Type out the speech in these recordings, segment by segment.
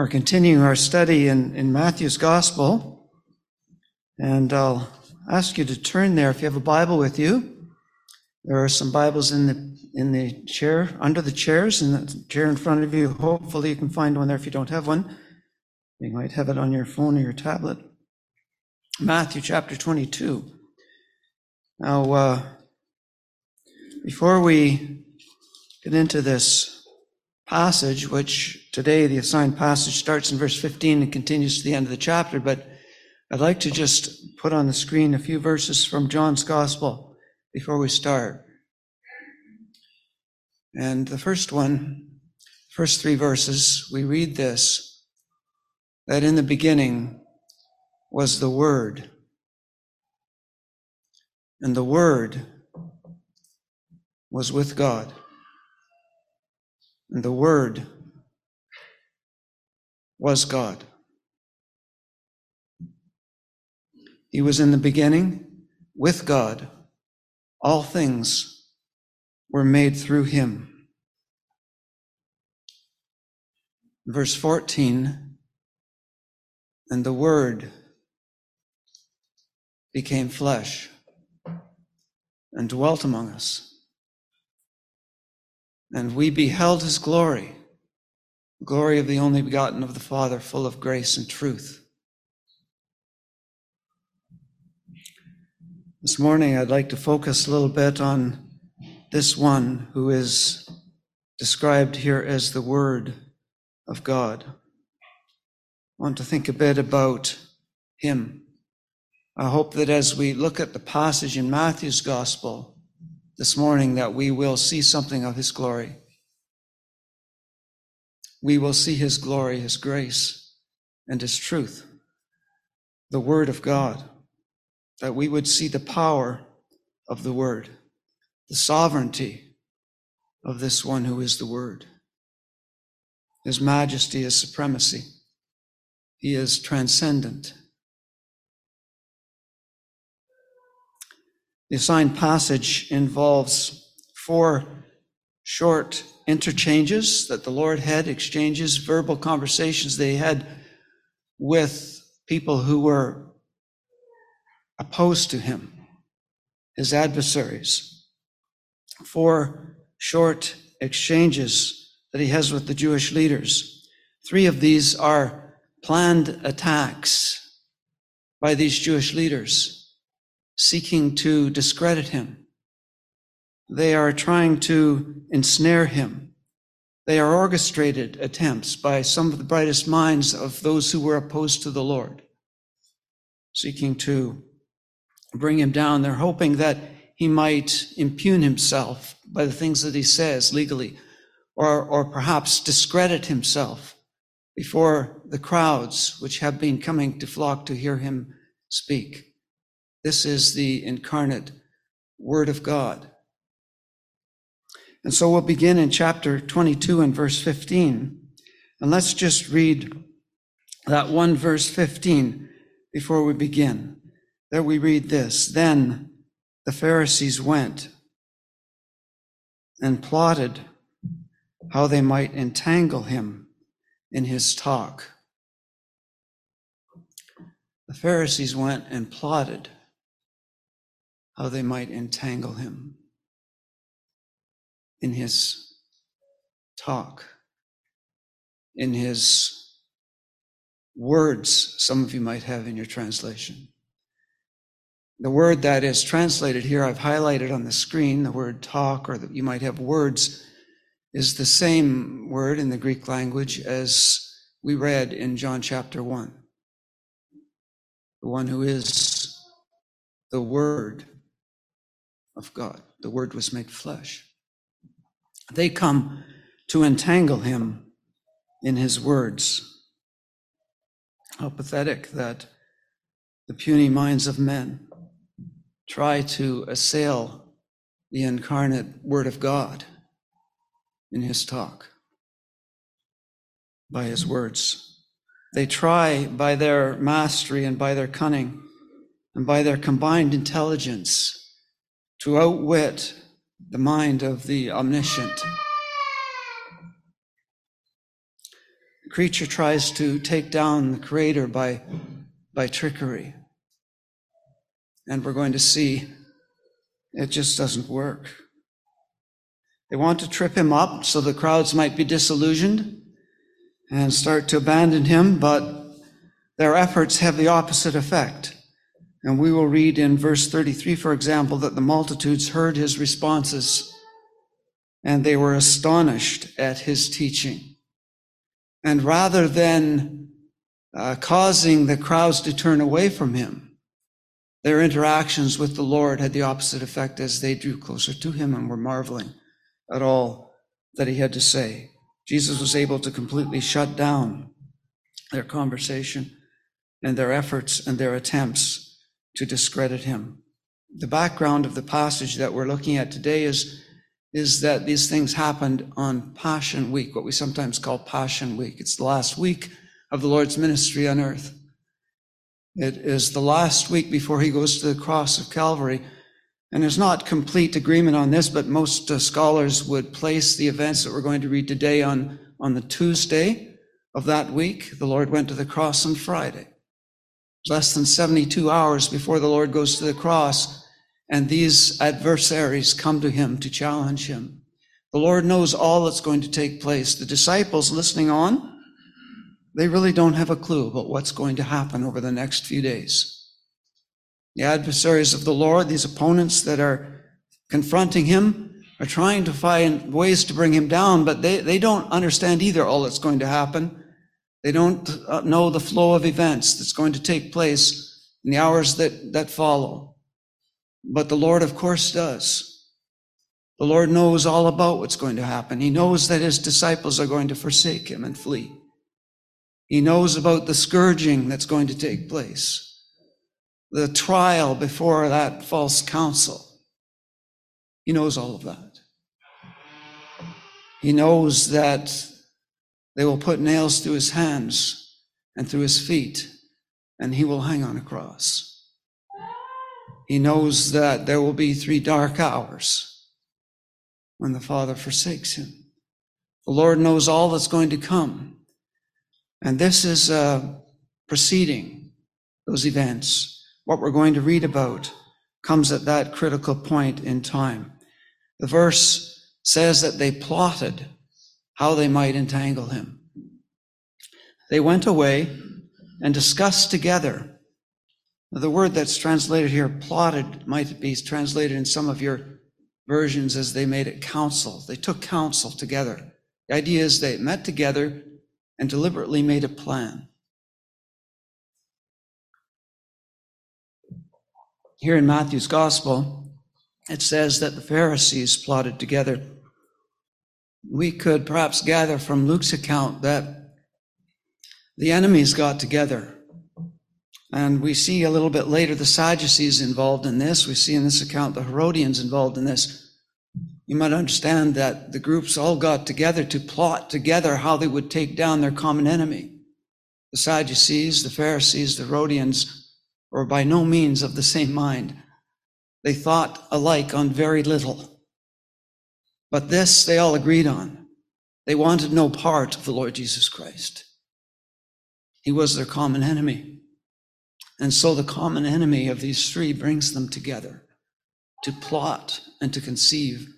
We're continuing our study in, in Matthew's Gospel, and I'll ask you to turn there if you have a Bible with you. There are some Bibles in the in the chair under the chairs, in the chair in front of you. Hopefully, you can find one there if you don't have one. You might have it on your phone or your tablet. Matthew chapter 22. Now, uh, before we get into this passage, which today the assigned passage starts in verse 15 and continues to the end of the chapter, but I'd like to just put on the screen a few verses from John's Gospel before we start. And the first one, first three verses, we read this that in the beginning was the Word, and the Word was with God and the Word was God. He was in the beginning with God. All things were made through him. Verse 14, and the Word became flesh and dwelt among us and we beheld his glory, glory of the only begotten of the Father, full of grace and truth. This morning, I'd like to focus a little bit on this one who is described here as the Word of God. I want to think a bit about him. I hope that as we look at the passage in Matthew's Gospel, this morning that we will see something of his glory. We will see his glory, his grace, and his truth, the word of God, that we would see the power of the word, the sovereignty of this one who is the word, his majesty, his supremacy. He is transcendent. The assigned passage involves four short interchanges that the Lord had, exchanges, verbal conversations they had with people who were opposed to him, his adversaries. Four short exchanges that he has with the Jewish leaders. Three of these are planned attacks by these Jewish leaders seeking to discredit him. They are trying to ensnare him. They are orchestrated attempts by some of the brightest minds of those who were opposed to the Lord, seeking to bring him down. They're hoping that he might impugn himself by the things that he says legally, or, or perhaps discredit himself before the crowds which have been coming to flock to hear him speak. This is the incarnate Word of God. And so we'll begin in chapter 22 and verse 15. And let's just read that one verse 15 before we begin. There we read this Then the Pharisees went and plotted how they might entangle him in his talk. The Pharisees went and plotted how they might entangle him in his talk, in his words, some of you might have in your translation. The word that is translated here, I've highlighted on the screen, the word talk, or that you might have words, is the same word in the Greek language as we read in John chapter 1. The one who is the Word of God. The Word was made flesh. They come to entangle him in his words. How pathetic that the puny minds of men try to assail the incarnate Word of God in his talk, by his words. They try by their mastery and by their cunning and by their combined intelligence to outwit the mind of the omniscient. The creature tries to take down the creator by, by trickery. And we're going to see it just doesn't work. They want to trip him up so the crowds might be disillusioned and start to abandon him, but their efforts have the opposite effect. And we will read in verse 33, for example, that the multitudes heard his responses and they were astonished at his teaching. And rather than uh, causing the crowds to turn away from him, their interactions with the Lord had the opposite effect as they drew closer to him and were marveling at all that he had to say. Jesus was able to completely shut down their conversation and their efforts and their attempts to discredit him. The background of the passage that we're looking at today is, is that these things happened on Passion Week, what we sometimes call Passion Week. It's the last week of the Lord's ministry on earth. It is the last week before he goes to the cross of Calvary. And there's not complete agreement on this, but most uh, scholars would place the events that we're going to read today on, on the Tuesday of that week. The Lord went to the cross on Friday. Less than 72 hours before the Lord goes to the cross, and these adversaries come to him to challenge him. The Lord knows all that's going to take place. The disciples listening on, they really don't have a clue about what's going to happen over the next few days. The adversaries of the Lord, these opponents that are confronting him, are trying to find ways to bring him down, but they, they don't understand either all that's going to happen. They don't uh, know the flow of events that's going to take place in the hours that, that follow. But the Lord, of course, does. The Lord knows all about what's going to happen. He knows that his disciples are going to forsake him and flee. He knows about the scourging that's going to take place the trial before that false council. He knows all of that. He knows that they will put nails through his hands and through his feet, and he will hang on a cross. He knows that there will be three dark hours when the Father forsakes him. The Lord knows all that's going to come. And this is uh, preceding those events what we're going to read about comes at that critical point in time. The verse says that they plotted how they might entangle him. They went away and discussed together. The word that's translated here, plotted, might be translated in some of your versions as they made it counsel. They took counsel together. The idea is they met together and deliberately made a plan. Here in Matthew's gospel, it says that the Pharisees plotted together. We could perhaps gather from Luke's account that the enemies got together. And we see a little bit later the Sadducees involved in this. We see in this account the Herodians involved in this. You might understand that the groups all got together to plot together how they would take down their common enemy. The Sadducees, the Pharisees, the Herodians, were by no means of the same mind. They thought alike on very little. But this they all agreed on. They wanted no part of the Lord Jesus Christ. He was their common enemy. And so the common enemy of these three brings them together to plot and to conceive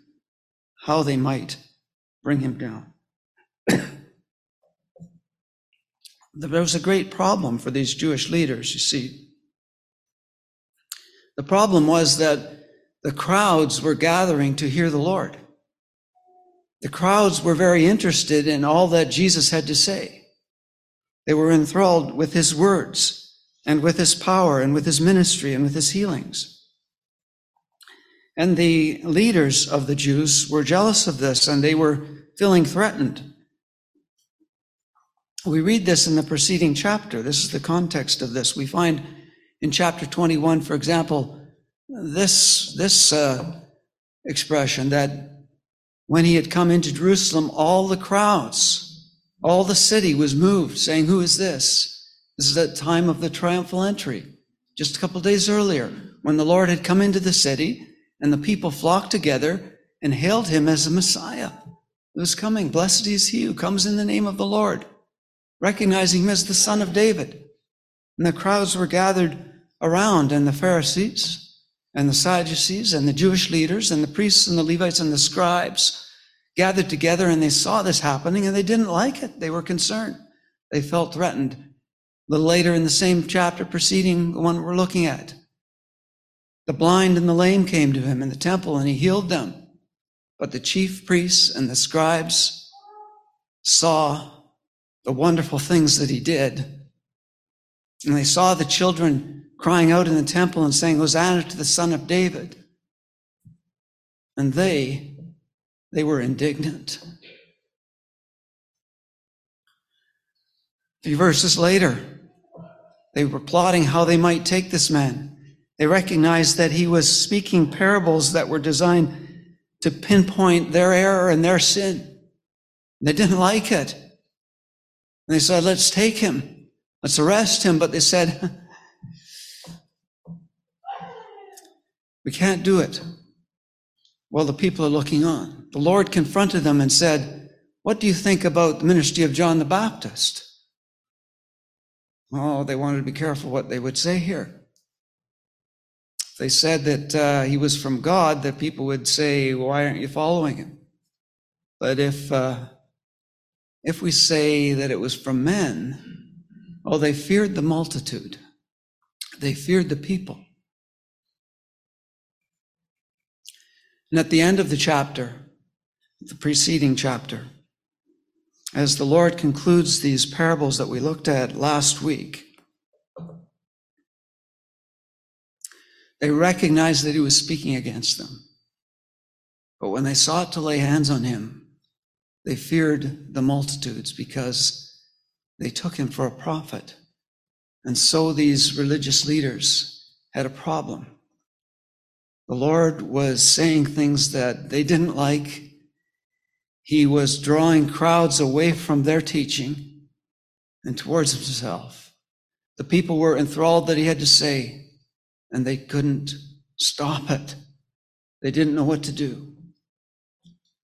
how they might bring him down. there was a great problem for these Jewish leaders, you see. The problem was that the crowds were gathering to hear the Lord. The crowds were very interested in all that Jesus had to say. They were enthralled with his words and with his power and with his ministry and with his healings. And the leaders of the Jews were jealous of this and they were feeling threatened. We read this in the preceding chapter. This is the context of this. We find in chapter 21, for example, this, this uh, expression that when he had come into Jerusalem, all the crowds, all the city was moved, saying, Who is this? This is at time of the triumphal entry, just a couple days earlier, when the Lord had come into the city and the people flocked together and hailed him as the Messiah who is coming. Blessed is he who comes in the name of the Lord. recognizing him as the son of David. And the crowds were gathered around, and the Pharisees and the Sadducees and the Jewish leaders and the priests and the Levites and the scribes gathered together and they saw this happening and they didn't like it. They were concerned. They felt threatened. A little later in the same chapter preceding the one we're looking at, the blind and the lame came to him in the temple and he healed them. But the chief priests and the scribes saw the wonderful things that he did. And they saw the children crying out in the temple and saying, Hosanna to the Son of David. And they, they were indignant. A few verses later, they were plotting how they might take this man. They recognized that he was speaking parables that were designed to pinpoint their error and their sin. They didn't like it. And they said, let's take him. Let's arrest him. But they said, we can't do it. Well, the people are looking on. The Lord confronted them and said, what do you think about the ministry of John the Baptist? Oh, they wanted to be careful what they would say here. They said that uh, he was from God, that people would say, Why aren't you following him? But if, uh, if we say that it was from men, oh, they feared the multitude, they feared the people. And at the end of the chapter, the preceding chapter, as the Lord concludes these parables that we looked at last week, They recognized that he was speaking against them. But when they sought to lay hands on him, they feared the multitudes because they took him for a prophet. And so these religious leaders had a problem. The Lord was saying things that they didn't like. He was drawing crowds away from their teaching and towards himself. The people were enthralled that he had to say, and they couldn't stop it. They didn't know what to do.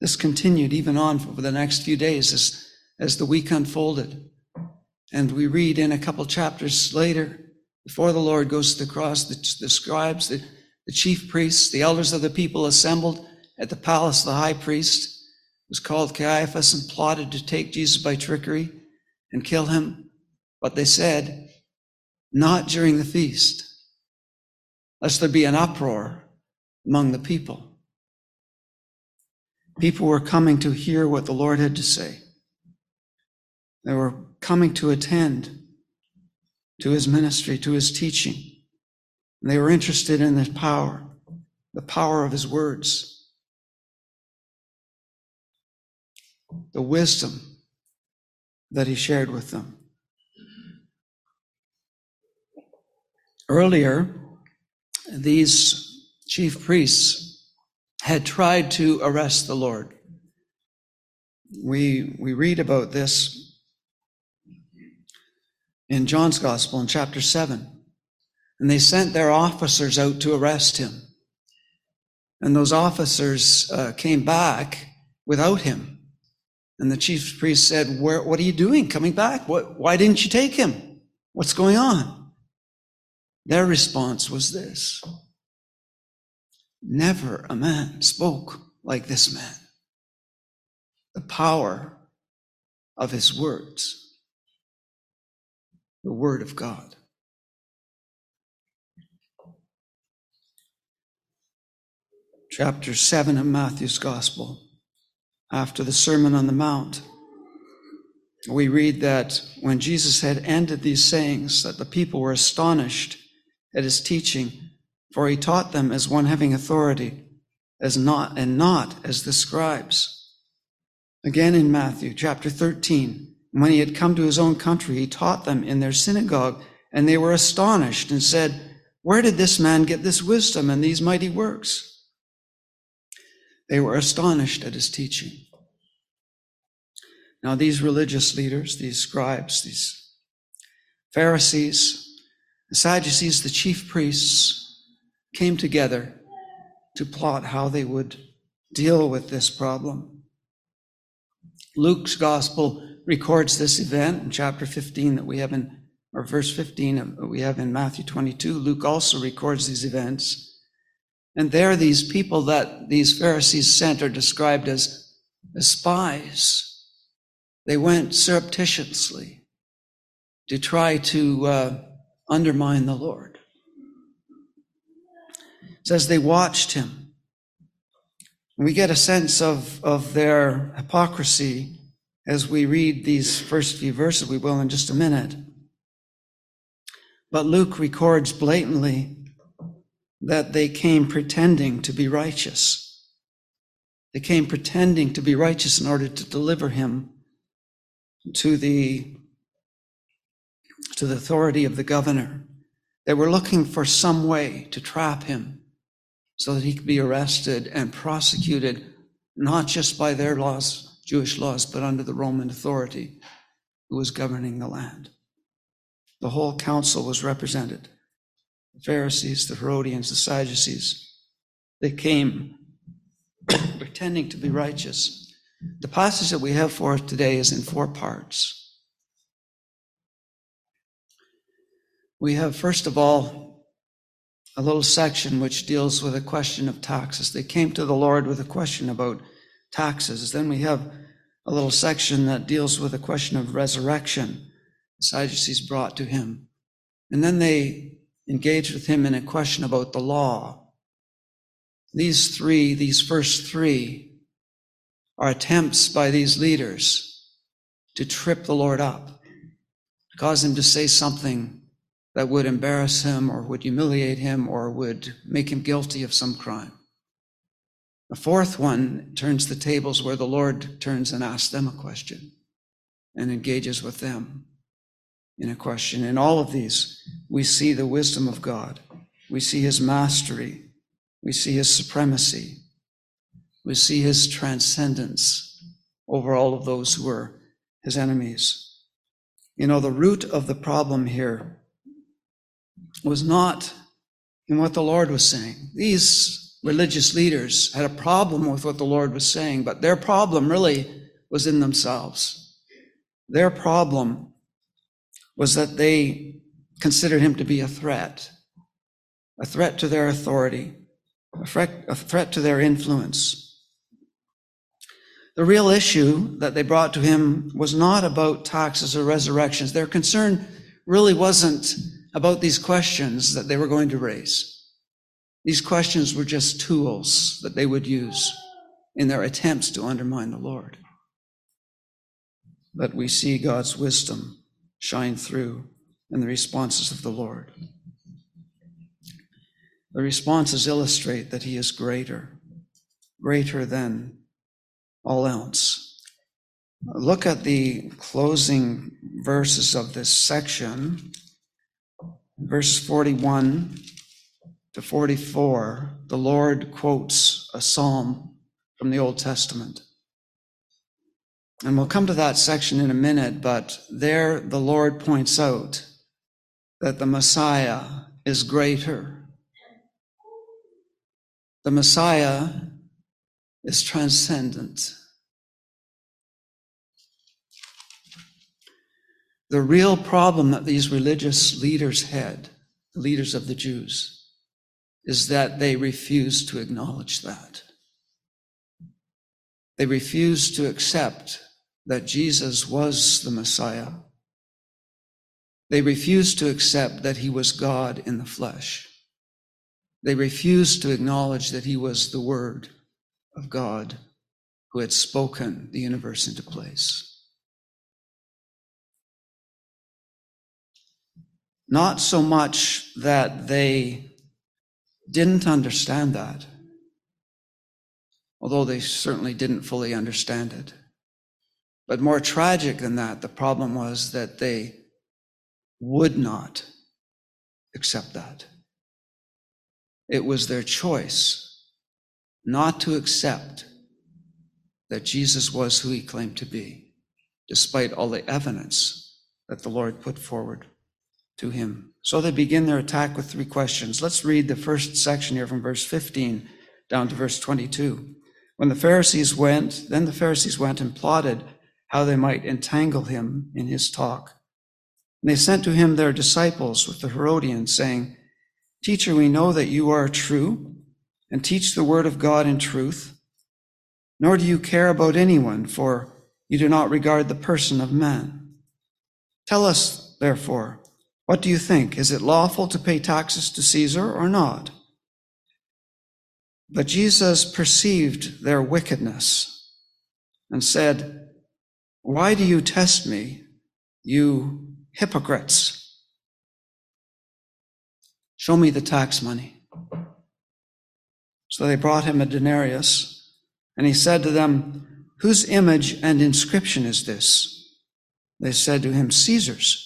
This continued even on for the next few days as, as the week unfolded. And we read in a couple chapters later, before the Lord goes to the cross, the, the scribes, the, the chief priests, the elders of the people assembled at the palace of the high priest, was called Caiaphas, and plotted to take Jesus by trickery and kill him. But they said, not during the feast lest there be an uproar among the people. People were coming to hear what the Lord had to say. They were coming to attend to his ministry, to his teaching. And they were interested in the power, the power of his words, the wisdom that he shared with them. Earlier, these chief priests had tried to arrest the Lord. We, we read about this in John's Gospel in chapter 7. And they sent their officers out to arrest him. And those officers uh, came back without him. And the chief priest said, What are you doing coming back? What, why didn't you take him? What's going on? Their response was this Never a man spoke like this man. The power of his words, the word of God. Chapter 7 of Matthew's Gospel, after the Sermon on the Mount we read that when Jesus had ended these sayings, that the people were astonished at his teaching, for he taught them as one having authority, as not and not as the scribes. Again in Matthew chapter 13, when he had come to his own country, he taught them in their synagogue, and they were astonished and said, Where did this man get this wisdom and these mighty works? They were astonished at his teaching. Now, these religious leaders, these scribes, these Pharisees, the Sadducees, the chief priests, came together to plot how they would deal with this problem. Luke's gospel records this event in chapter 15 that we have in, or verse 15 we have in Matthew 22. Luke also records these events. And there, these people that these Pharisees sent are described as, as spies. They went surreptitiously to try to uh, undermine the Lord. It says they watched him. We get a sense of, of their hypocrisy as we read these first few verses. We will in just a minute. But Luke records blatantly that they came pretending to be righteous. They came pretending to be righteous in order to deliver him to the, to the authority of the governor. They were looking for some way to trap him so that he could be arrested and prosecuted, not just by their laws, Jewish laws, but under the Roman authority who was governing the land. The whole council was represented the Pharisees, the Herodians, the Sadducees. They came pretending to be righteous. The passage that we have for us today is in four parts. We have, first of all, a little section which deals with a question of taxes. They came to the Lord with a question about taxes. Then we have a little section that deals with a question of resurrection. The Sadducees brought to him. And then they engaged with him in a question about the law. These three, these first three, are attempts by these leaders to trip the Lord up, to cause him to say something that would embarrass him or would humiliate him or would make him guilty of some crime. The fourth one turns the tables where the Lord turns and asks them a question and engages with them in a question. In all of these, we see the wisdom of God. We see his mastery. We see his supremacy. We see his transcendence over all of those who are his enemies. You know, the root of the problem here was not in what the Lord was saying. These religious leaders had a problem with what the Lord was saying, but their problem really was in themselves. Their problem was that they considered him to be a threat, a threat to their authority, a threat, a threat to their influence. The real issue that they brought to him was not about taxes or resurrections. Their concern really wasn't about these questions that they were going to raise. These questions were just tools that they would use in their attempts to undermine the Lord. But we see God's wisdom shine through in the responses of the Lord. The responses illustrate that He is greater, greater than all else. Look at the closing verses of this section. Verse 41 to 44, the Lord quotes a psalm from the Old Testament. And we'll come to that section in a minute, but there the Lord points out that the Messiah is greater. The Messiah is transcendent. The real problem that these religious leaders had, the leaders of the Jews, is that they refused to acknowledge that. They refused to accept that Jesus was the Messiah. They refused to accept that he was God in the flesh. They refused to acknowledge that he was the Word of God who had spoken the universe into place. Not so much that they didn't understand that, although they certainly didn't fully understand it. But more tragic than that, the problem was that they would not accept that. It was their choice not to accept that Jesus was who he claimed to be, despite all the evidence that the Lord put forward to him. So they begin their attack with three questions. Let's read the first section here from verse 15 down to verse 22. When the Pharisees went, then the Pharisees went and plotted how they might entangle him in his talk. And they sent to him their disciples with the Herodians, saying, Teacher, we know that you are true and teach the word of God in truth, nor do you care about anyone, for you do not regard the person of man. Tell us, therefore, what do you think? Is it lawful to pay taxes to Caesar or not? But Jesus perceived their wickedness and said, Why do you test me, you hypocrites? Show me the tax money. So they brought him a denarius, and he said to them, Whose image and inscription is this? They said to him, Caesar's.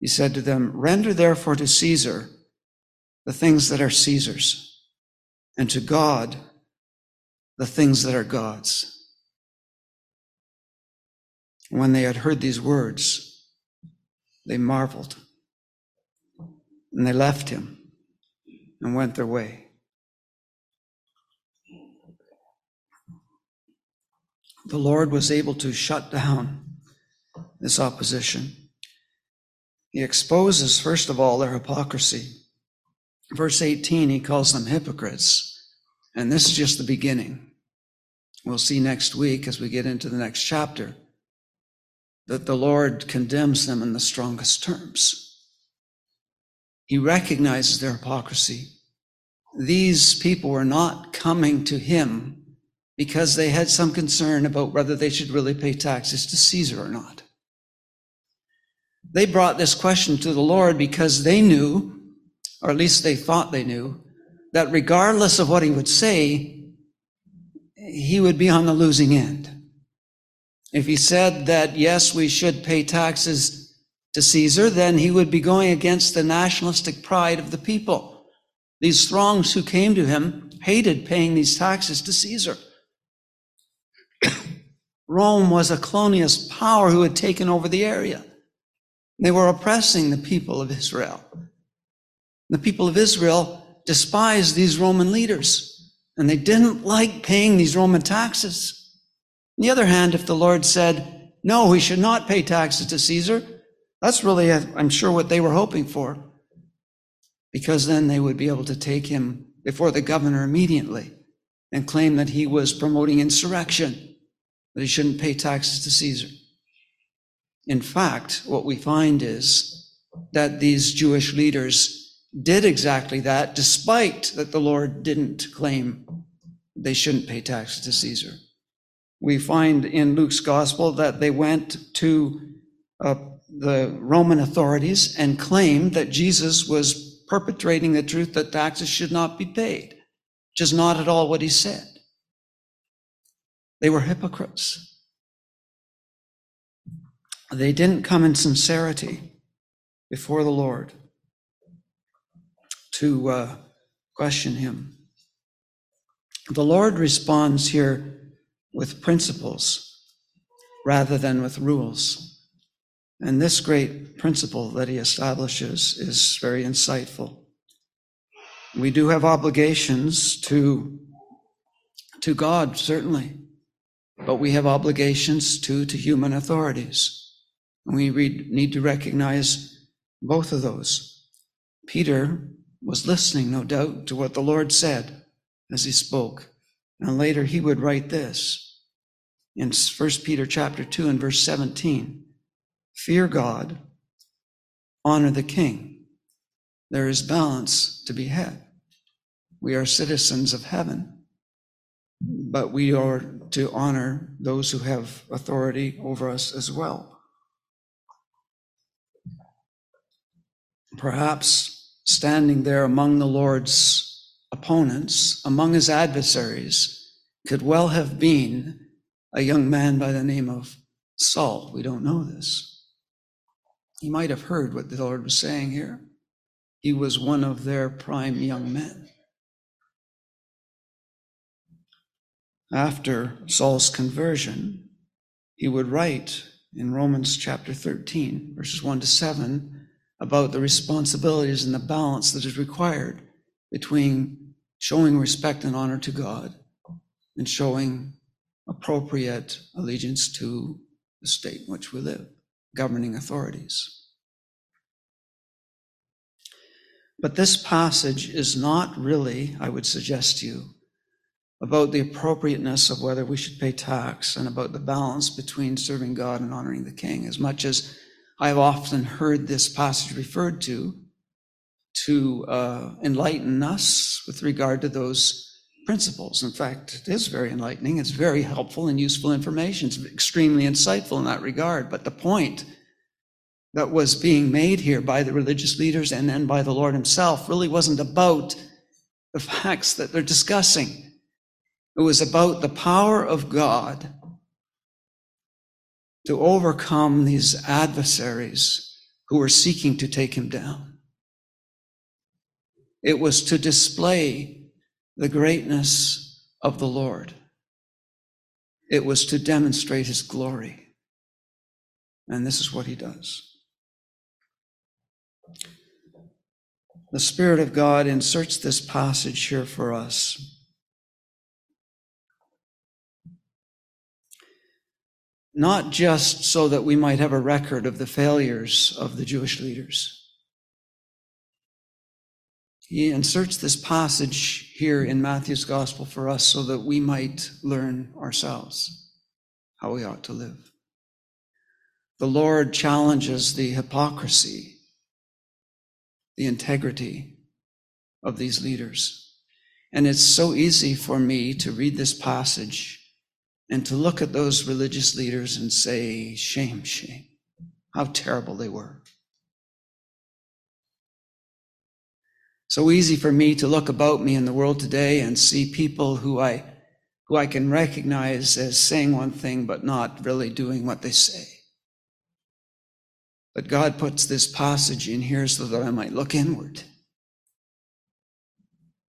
He said to them, Render therefore to Caesar the things that are Caesar's, and to God the things that are God's. When they had heard these words, they marveled. And they left him and went their way. The Lord was able to shut down this opposition. He exposes, first of all, their hypocrisy. Verse 18, he calls them hypocrites. And this is just the beginning. We'll see next week as we get into the next chapter that the Lord condemns them in the strongest terms. He recognizes their hypocrisy. These people were not coming to him because they had some concern about whether they should really pay taxes to Caesar or not. They brought this question to the Lord because they knew, or at least they thought they knew, that regardless of what he would say, he would be on the losing end. If he said that, yes, we should pay taxes to Caesar, then he would be going against the nationalistic pride of the people. These throngs who came to him hated paying these taxes to Caesar. Rome was a colonialist power who had taken over the area. They were oppressing the people of Israel. The people of Israel despised these Roman leaders, and they didn't like paying these Roman taxes. On the other hand, if the Lord said, no, we should not pay taxes to Caesar, that's really, uh, I'm sure, what they were hoping for, because then they would be able to take him before the governor immediately and claim that he was promoting insurrection, that he shouldn't pay taxes to Caesar. In fact, what we find is that these Jewish leaders did exactly that, despite that the Lord didn't claim they shouldn't pay taxes to Caesar. We find in Luke's gospel that they went to uh, the Roman authorities and claimed that Jesus was perpetrating the truth that taxes should not be paid, which is not at all what he said. They were hypocrites. They didn't come in sincerity before the Lord to uh, question him. The Lord responds here with principles rather than with rules. And this great principle that he establishes is very insightful. We do have obligations to, to God, certainly, but we have obligations too to human authorities. And we read, need to recognize both of those. Peter was listening, no doubt, to what the Lord said as he spoke. And later he would write this in 1 Peter chapter 2 and verse 17. Fear God, honor the king. There is balance to be had. We are citizens of heaven, but we are to honor those who have authority over us as well. Perhaps standing there among the Lord's opponents, among his adversaries, could well have been a young man by the name of Saul. We don't know this. He might have heard what the Lord was saying here. He was one of their prime young men. After Saul's conversion, he would write in Romans chapter 13, verses 1 to 7, about the responsibilities and the balance that is required between showing respect and honor to God and showing appropriate allegiance to the state in which we live, governing authorities. But this passage is not really, I would suggest to you, about the appropriateness of whether we should pay tax and about the balance between serving God and honoring the king, as much as I've often heard this passage referred to to uh, enlighten us with regard to those principles. In fact, it is very enlightening. It's very helpful and useful information. It's extremely insightful in that regard. But the point that was being made here by the religious leaders and then by the Lord Himself really wasn't about the facts that they're discussing. It was about the power of God to overcome these adversaries who were seeking to take him down. It was to display the greatness of the Lord. It was to demonstrate his glory. And this is what he does. The Spirit of God inserts this passage here for us. Not just so that we might have a record of the failures of the Jewish leaders. He inserts this passage here in Matthew's gospel for us so that we might learn ourselves how we ought to live. The Lord challenges the hypocrisy the integrity of these leaders. And it's so easy for me to read this passage and to look at those religious leaders and say, shame, shame, how terrible they were. So easy for me to look about me in the world today and see people who I, who I can recognize as saying one thing but not really doing what they say. But God puts this passage in here so that I might look inward.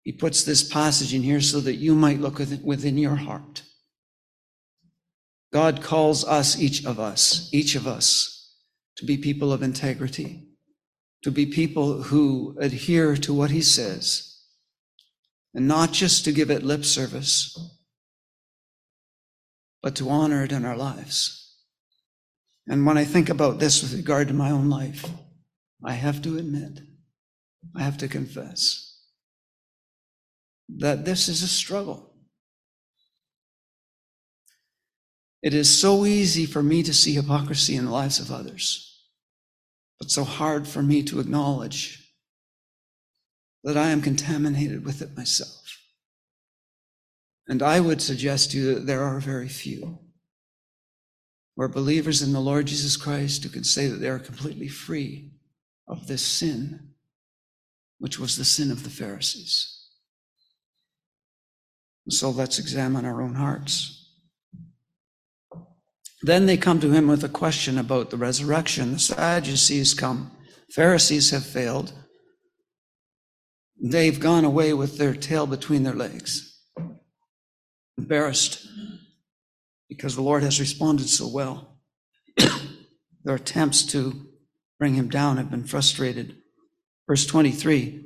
He puts this passage in here so that you might look within your heart. God calls us, each of us, each of us, to be people of integrity, to be people who adhere to what He says, and not just to give it lip service, but to honor it in our lives. And when I think about this with regard to my own life, I have to admit, I have to confess that this is a struggle. It is so easy for me to see hypocrisy in the lives of others, but so hard for me to acknowledge that I am contaminated with it myself. And I would suggest to you that there are very few who are believers in the Lord Jesus Christ who can say that they are completely free of this sin, which was the sin of the Pharisees. so let's examine our own hearts. Then they come to him with a question about the resurrection. The Sadducees come, Pharisees have failed. They've gone away with their tail between their legs, embarrassed because the Lord has responded so well. Their attempts to bring him down have been frustrated. Verse 23.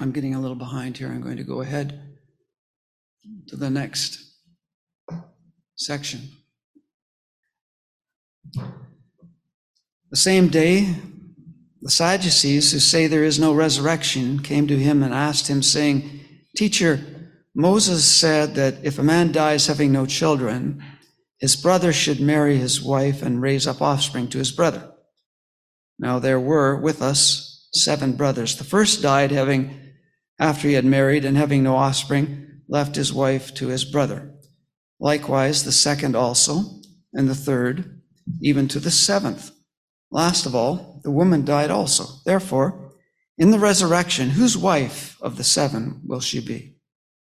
I'm getting a little behind here. I'm going to go ahead to the next section. The same day, the Sadducees, who say there is no resurrection, came to him and asked him, saying, Teacher, Moses said that if a man dies having no children, his brother should marry his wife and raise up offspring to his brother. Now there were with us seven brothers. The first died having, after he had married and having no offspring, left his wife to his brother. Likewise, the second also, and the third, even to the seventh. Last of all, the woman died also. Therefore, in the resurrection, whose wife of the seven will she be?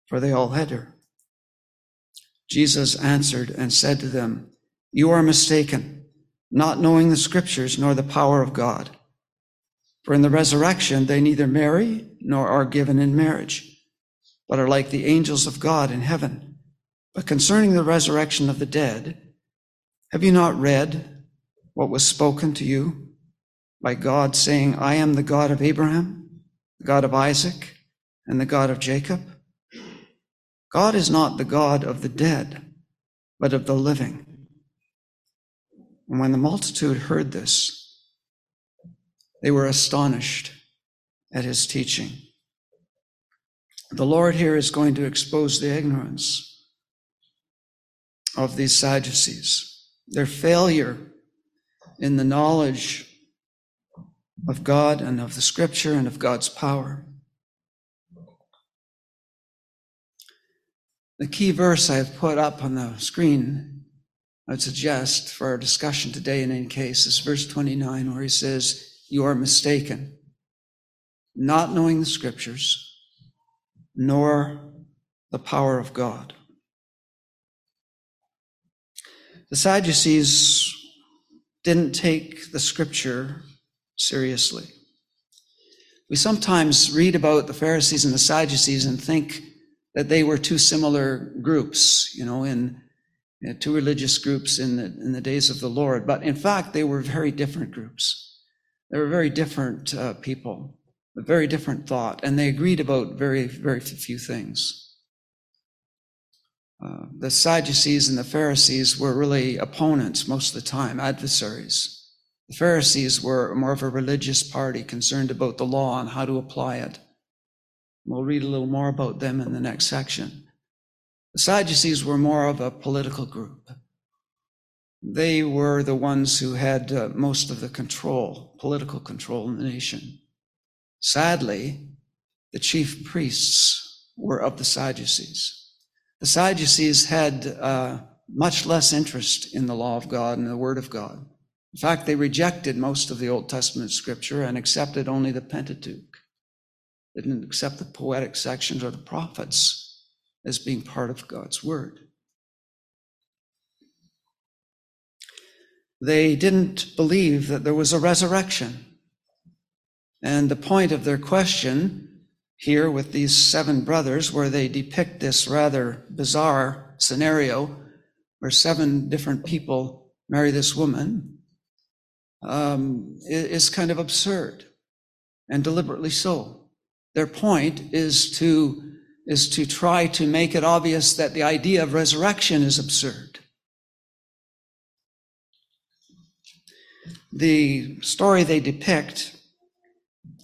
for they all had her. Jesus answered and said to them, You are mistaken, not knowing the scriptures nor the power of God. For in the resurrection they neither marry nor are given in marriage, but are like the angels of God in heaven. But concerning the resurrection of the dead, have you not read what was spoken to you by God, saying, I am the God of Abraham, the God of Isaac, and the God of Jacob? God is not the God of the dead, but of the living. And when the multitude heard this, they were astonished at his teaching. The Lord here is going to expose the ignorance of these Sadducees, their failure in the knowledge of God and of the scripture and of God's power. The key verse I have put up on the screen, I would suggest for our discussion today in any case, is verse 29, where he says, You are mistaken, not knowing the scriptures, nor the power of God. The Sadducees didn't take the scripture seriously. We sometimes read about the Pharisees and the Sadducees and think that they were two similar groups, you know, in, in two religious groups in the, in the days of the Lord. But in fact, they were very different groups. They were very different uh, people, a very different thought, and they agreed about very, very few things. Uh, the Sadducees and the Pharisees were really opponents most of the time, adversaries. The Pharisees were more of a religious party concerned about the law and how to apply it. We'll read a little more about them in the next section. The Sadducees were more of a political group. They were the ones who had uh, most of the control, political control in the nation. Sadly, the chief priests were of the Sadducees. The Sadducees had uh, much less interest in the law of God and the Word of God. In fact, they rejected most of the Old Testament scripture and accepted only the Pentateuch. They didn't accept the poetic sections or the prophets as being part of God's Word. They didn't believe that there was a resurrection. And the point of their question here with these seven brothers, where they depict this rather bizarre scenario where seven different people marry this woman, um, is kind of absurd and deliberately so. Their point is to, is to try to make it obvious that the idea of resurrection is absurd. The story they depict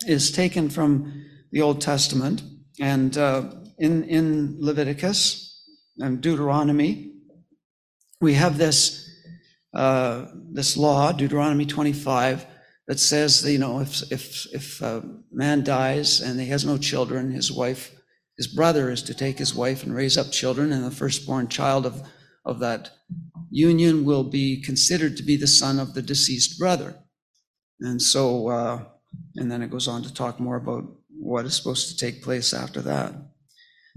is taken from the Old Testament. And uh, in, in Leviticus and Deuteronomy, we have this, uh, this law, Deuteronomy 25, that says, that, you know, if, if, if a man dies and he has no children, his wife, his brother is to take his wife and raise up children, and the firstborn child of, of that union will be considered to be the son of the deceased brother. And so, uh, and then it goes on to talk more about what is supposed to take place after that.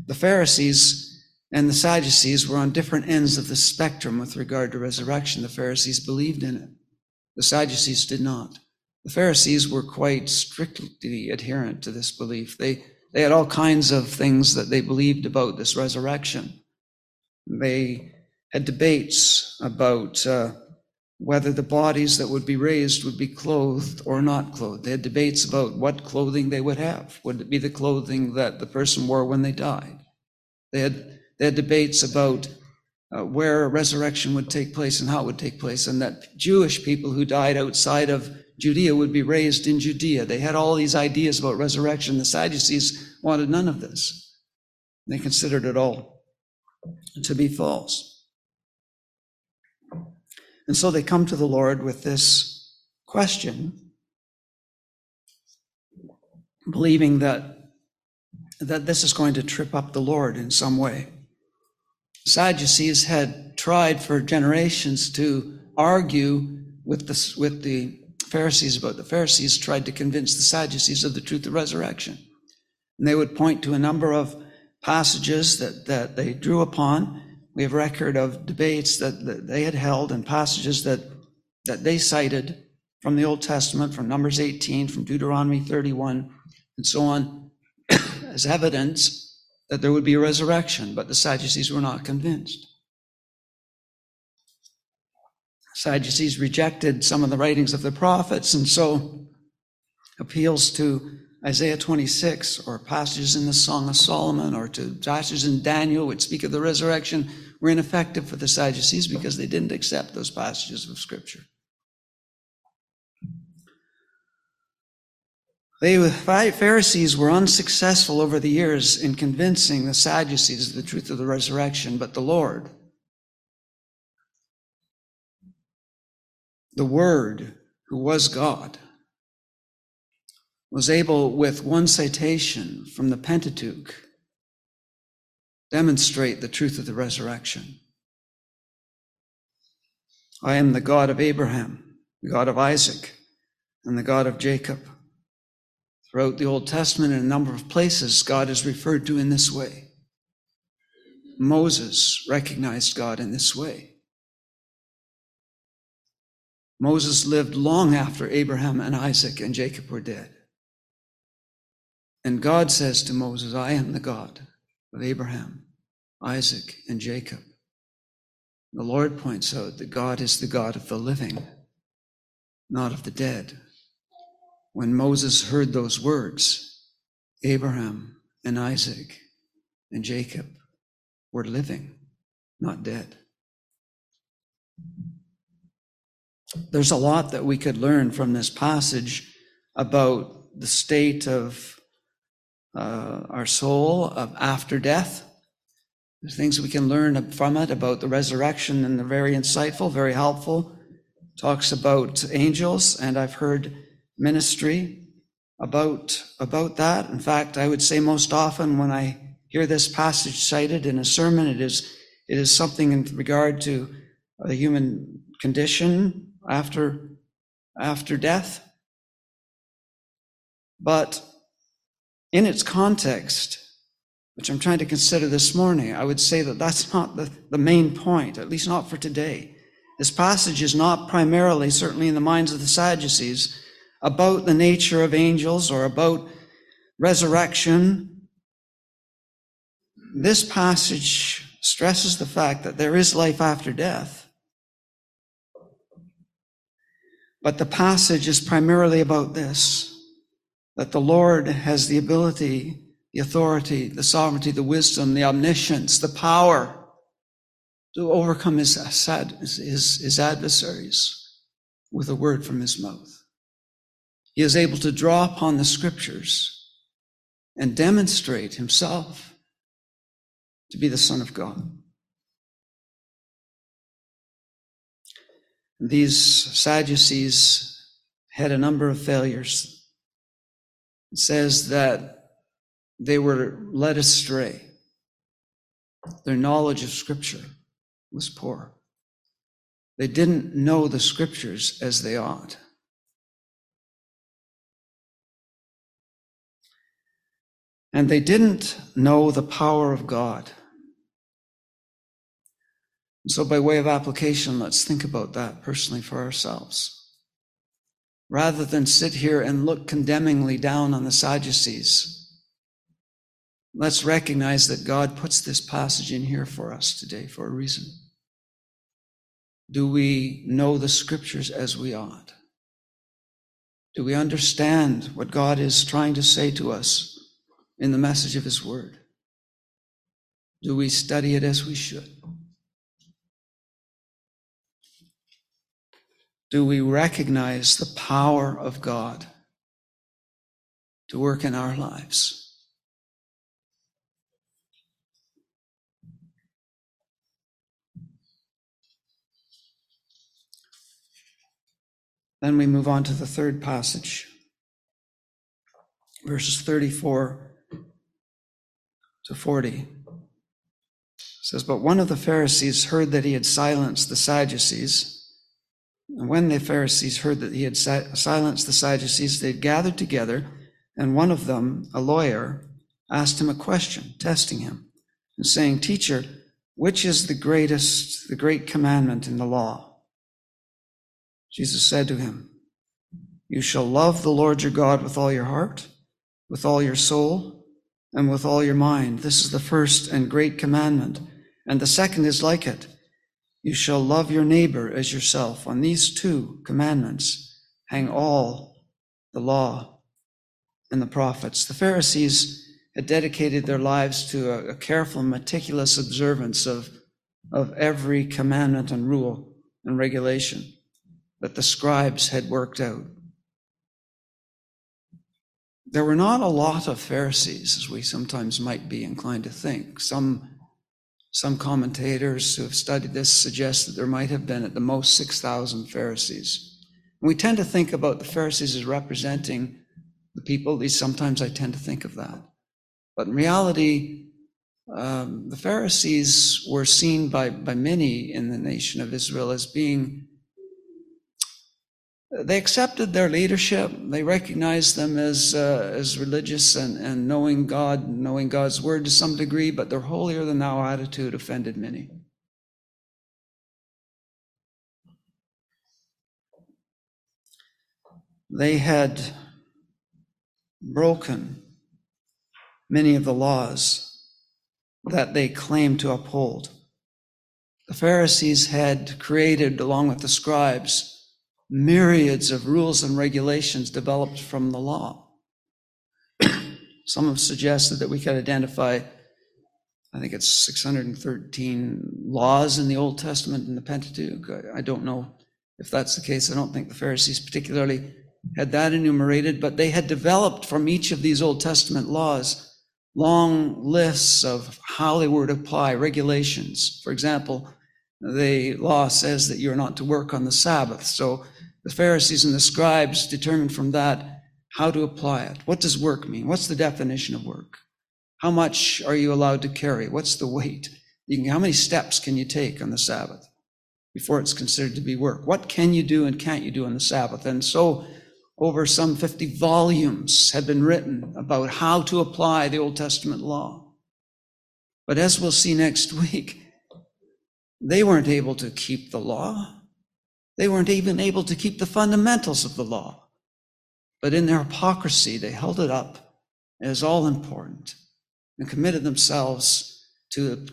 The Pharisees and the Sadducees were on different ends of the spectrum with regard to resurrection. The Pharisees believed in it. The Sadducees did not. The Pharisees were quite strictly adherent to this belief. They, they had all kinds of things that they believed about this resurrection. They had debates about uh, whether the bodies that would be raised would be clothed or not clothed. They had debates about what clothing they would have. Would it be the clothing that the person wore when they died? They had, they had debates about uh, where a resurrection would take place and how it would take place, and that Jewish people who died outside of Judea would be raised in Judea. They had all these ideas about resurrection. The Sadducees wanted none of this. They considered it all to be false. And so they come to the Lord with this question, believing that, that this is going to trip up the Lord in some way. Sadducees had tried for generations to argue with the, with the Pharisees about the Pharisees tried to convince the Sadducees of the truth of resurrection. And they would point to a number of passages that, that they drew upon we have record of debates that, they had held and passages that, that they cited from the Old Testament, from Numbers 18, from Deuteronomy 31, and so on, as evidence that there would be a resurrection, but the Sadducees were not convinced. Sadducees rejected some of the writings of the prophets, and so appeals to Isaiah 26 or passages in the Song of Solomon or to passages in Daniel which speak of the resurrection were ineffective for the Sadducees because they didn't accept those passages of Scripture. They, the Pharisees were unsuccessful over the years in convincing the Sadducees of the truth of the resurrection, but the Lord, the Word, who was God, was able, with one citation from the Pentateuch, demonstrate the truth of the resurrection. I am the God of Abraham, the God of Isaac, and the God of Jacob. Throughout the Old Testament, in a number of places, God is referred to in this way. Moses recognized God in this way. Moses lived long after Abraham and Isaac and Jacob were dead. And God says to Moses, I am the God of Abraham, Isaac, and Jacob. The Lord points out that God is the God of the living, not of the dead. When Moses heard those words, Abraham and Isaac and Jacob were living, not dead. There's a lot that we could learn from this passage about the state of uh, our soul of after death. There's things we can learn from it about the resurrection, and they're very insightful, very helpful. Talks about angels, and I've heard ministry about about that. In fact, I would say most often when I hear this passage cited in a sermon, it is it is something in regard to the human condition after after death. But in its context, which I'm trying to consider this morning, I would say that that's not the, the main point, at least not for today. This passage is not primarily, certainly in the minds of the Sadducees, about the nature of angels or about resurrection. This passage stresses the fact that there is life after death. But the passage is primarily about this that the Lord has the ability, the authority, the sovereignty, the wisdom, the omniscience, the power to overcome his, his, his adversaries with a word from his mouth. He is able to draw upon the scriptures and demonstrate himself to be the Son of God. These Sadducees had a number of failures says that they were led astray. Their knowledge of Scripture was poor. They didn't know the Scriptures as they ought. And they didn't know the power of God. So, by way of application, let's think about that personally for ourselves rather than sit here and look condemningly down on the Sadducees. Let's recognize that God puts this passage in here for us today for a reason. Do we know the scriptures as we ought? Do we understand what God is trying to say to us in the message of His Word? Do we study it as we should? Do we recognize the power of God to work in our lives? Then we move on to the third passage, verses 34 to 40. It says, But one of the Pharisees heard that he had silenced the Sadducees and when the Pharisees heard that he had silenced the Sadducees, they gathered together, and one of them, a lawyer, asked him a question, testing him, and saying, Teacher, which is the greatest, the great commandment in the law? Jesus said to him, You shall love the Lord your God with all your heart, with all your soul, and with all your mind. This is the first and great commandment. And the second is like it. You shall love your neighbor as yourself. On these two commandments hang all the law and the prophets. The Pharisees had dedicated their lives to a, a careful, meticulous observance of, of every commandment and rule and regulation that the scribes had worked out. There were not a lot of Pharisees, as we sometimes might be inclined to think. Some, some commentators who have studied this suggest that there might have been at the most 6,000 Pharisees. We tend to think about the Pharisees as representing the people, at least sometimes I tend to think of that. But in reality, um, the Pharisees were seen by, by many in the nation of Israel as being they accepted their leadership. They recognized them as, uh, as religious and, and knowing God, knowing God's word to some degree, but their holier than thou attitude offended many. They had broken many of the laws that they claimed to uphold. The Pharisees had created, along with the scribes, myriads of rules and regulations developed from the law. Some have suggested that we could identify, I think it's 613 laws in the Old Testament in the Pentateuch. I don't know if that's the case. I don't think the Pharisees particularly had that enumerated, but they had developed from each of these Old Testament laws long lists of how they were to apply regulations. For example, the law says that you're not to work on the Sabbath. So the Pharisees and the scribes determined from that how to apply it. What does work mean? What's the definition of work? How much are you allowed to carry? What's the weight? Can, how many steps can you take on the Sabbath before it's considered to be work? What can you do and can't you do on the Sabbath? And so, over some 50 volumes have been written about how to apply the Old Testament law. But as we'll see next week, they weren't able to keep the law. They weren't even able to keep the fundamentals of the law. But in their hypocrisy, they held it up as all important and committed themselves to,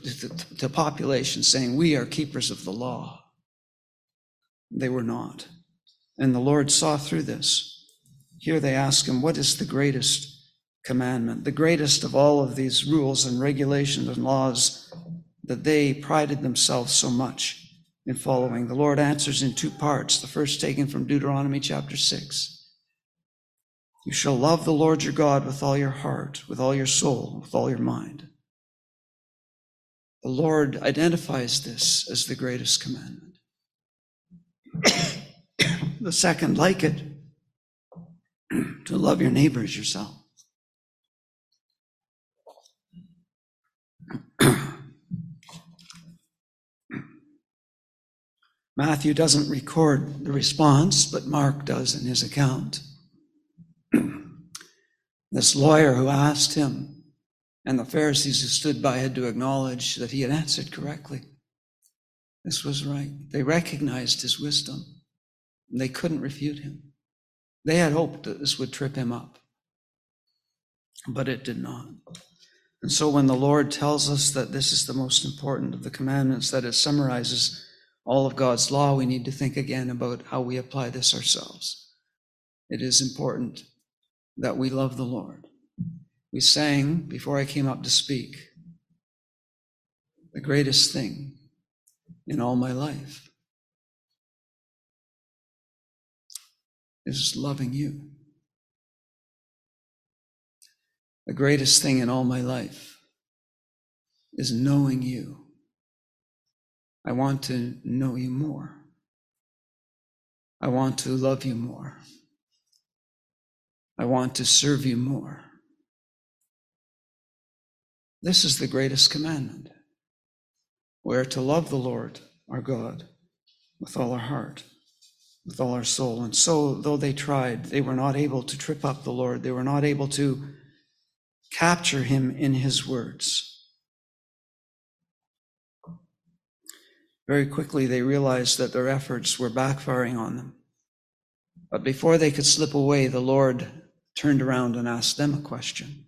to population saying, We are keepers of the law. They were not. And the Lord saw through this. Here they ask him, What is the greatest commandment? The greatest of all of these rules and regulations and laws that they prided themselves so much in following. The Lord answers in two parts. The first taken from Deuteronomy chapter 6. You shall love the Lord your God with all your heart, with all your soul, with all your mind. The Lord identifies this as the greatest commandment. the second, like it, to love your neighbor as yourself. Matthew doesn't record the response, but Mark does in his account. this lawyer who asked him, and the Pharisees who stood by had to acknowledge that he had answered correctly. This was right. They recognized his wisdom, and they couldn't refute him. They had hoped that this would trip him up, but it did not. And so when the Lord tells us that this is the most important of the commandments, that it summarizes all of God's law, we need to think again about how we apply this ourselves. It is important that we love the Lord. We sang before I came up to speak the greatest thing in all my life is loving you. The greatest thing in all my life is knowing you. I want to know you more. I want to love you more. I want to serve you more. This is the greatest commandment. We're to love the Lord our God with all our heart, with all our soul. And so, though they tried, they were not able to trip up the Lord. They were not able to capture him in his words. Very quickly, they realized that their efforts were backfiring on them. But before they could slip away, the Lord turned around and asked them a question.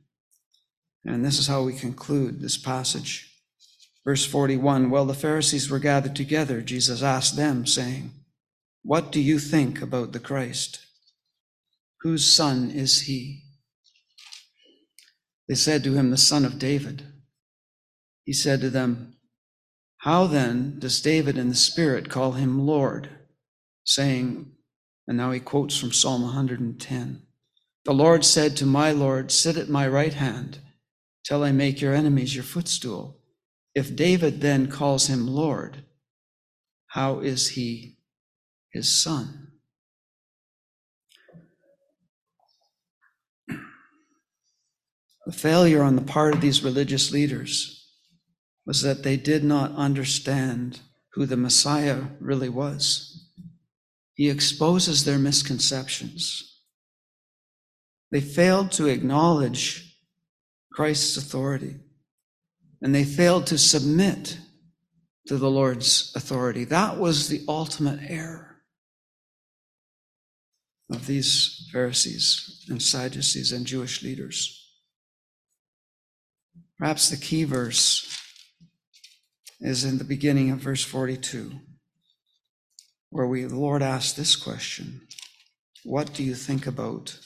And this is how we conclude this passage. Verse 41 While the Pharisees were gathered together, Jesus asked them, saying, What do you think about the Christ? Whose son is he? They said to him, The son of David. He said to them, How then does David in the Spirit call him Lord? Saying, and now he quotes from Psalm 110 The Lord said to my Lord, Sit at my right hand till I make your enemies your footstool. If David then calls him Lord, how is he his son? The failure on the part of these religious leaders was that they did not understand who the Messiah really was. He exposes their misconceptions. They failed to acknowledge Christ's authority, and they failed to submit to the Lord's authority. That was the ultimate error of these Pharisees and Sadducees and Jewish leaders. Perhaps the key verse is in the beginning of verse 42, where we, the Lord asked this question What do you think about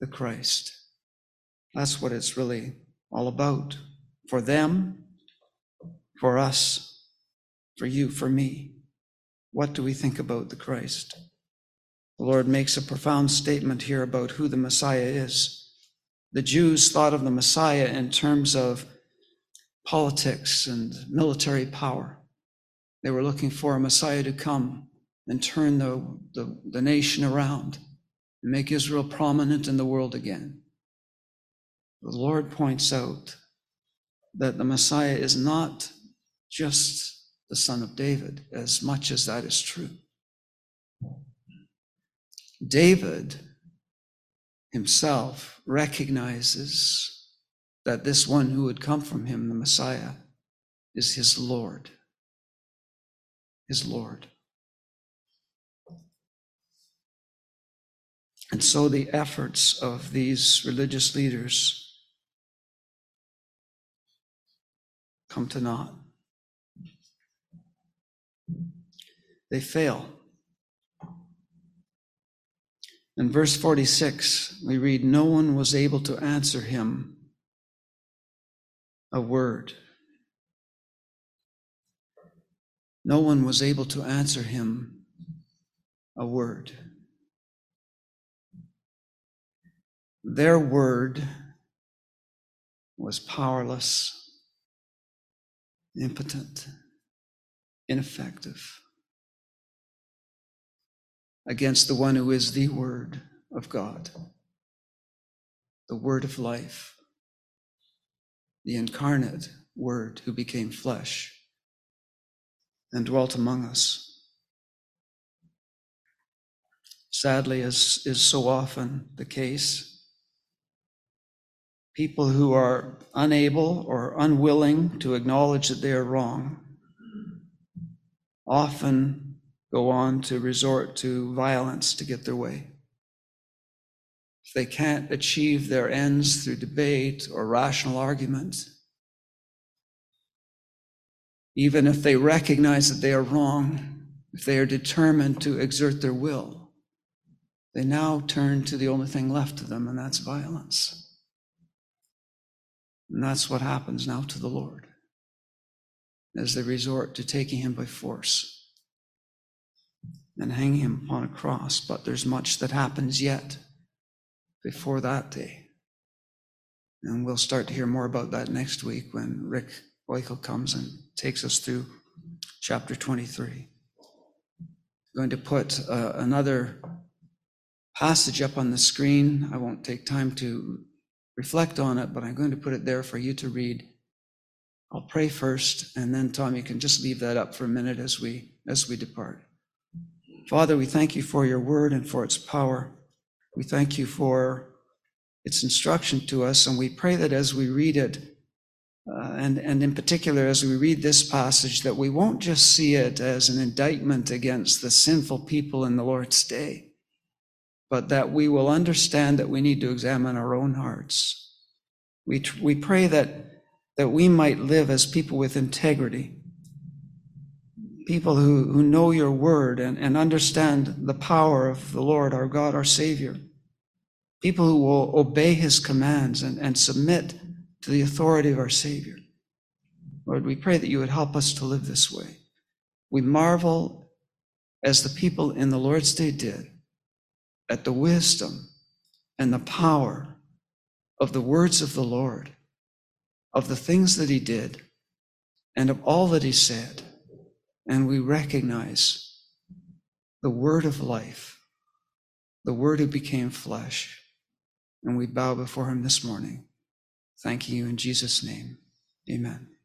the Christ? That's what it's really all about. For them, for us, for you, for me. What do we think about the Christ? The Lord makes a profound statement here about who the Messiah is. The Jews thought of the Messiah in terms of politics and military power. They were looking for a Messiah to come and turn the, the, the nation around and make Israel prominent in the world again. The Lord points out that the Messiah is not just the son of David, as much as that is true. David himself recognizes that this one who would come from him, the Messiah, is his Lord. His Lord. And so the efforts of these religious leaders come to naught. They fail. In verse 46, we read, No one was able to answer him a word. No one was able to answer him a word. Their word was powerless, impotent, ineffective against the one who is the Word of God, the Word of life, the incarnate Word who became flesh and dwelt among us. Sadly, as is so often the case, people who are unable or unwilling to acknowledge that they are wrong often go on to resort to violence to get their way. If they can't achieve their ends through debate or rational argument, even if they recognize that they are wrong, if they are determined to exert their will, they now turn to the only thing left to them, and that's violence. And that's what happens now to the Lord as they resort to taking him by force and hanging him upon a cross. But there's much that happens yet before that day. And we'll start to hear more about that next week when Rick Weichel comes and takes us through chapter 23. I'm going to put uh, another passage up on the screen. I won't take time to reflect on it, but I'm going to put it there for you to read. I'll pray first, and then Tom, you can just leave that up for a minute as we as we depart. Father, we thank you for your word and for its power. We thank you for its instruction to us, and we pray that as we read it, uh, and, and in particular as we read this passage, that we won't just see it as an indictment against the sinful people in the Lord's day, but that we will understand that we need to examine our own hearts. We, we pray that, that we might live as people with integrity people who, who know your word and, and understand the power of the Lord, our God, our Savior. People who will obey his commands and, and submit to the authority of our Savior. Lord, we pray that you would help us to live this way. We marvel as the people in the Lord's Day did at the wisdom and the power of the words of the Lord, of the things that he did, and of all that he said. And we recognize the word of life, the word who became flesh. And we bow before him this morning. Thanking you in Jesus' name. Amen.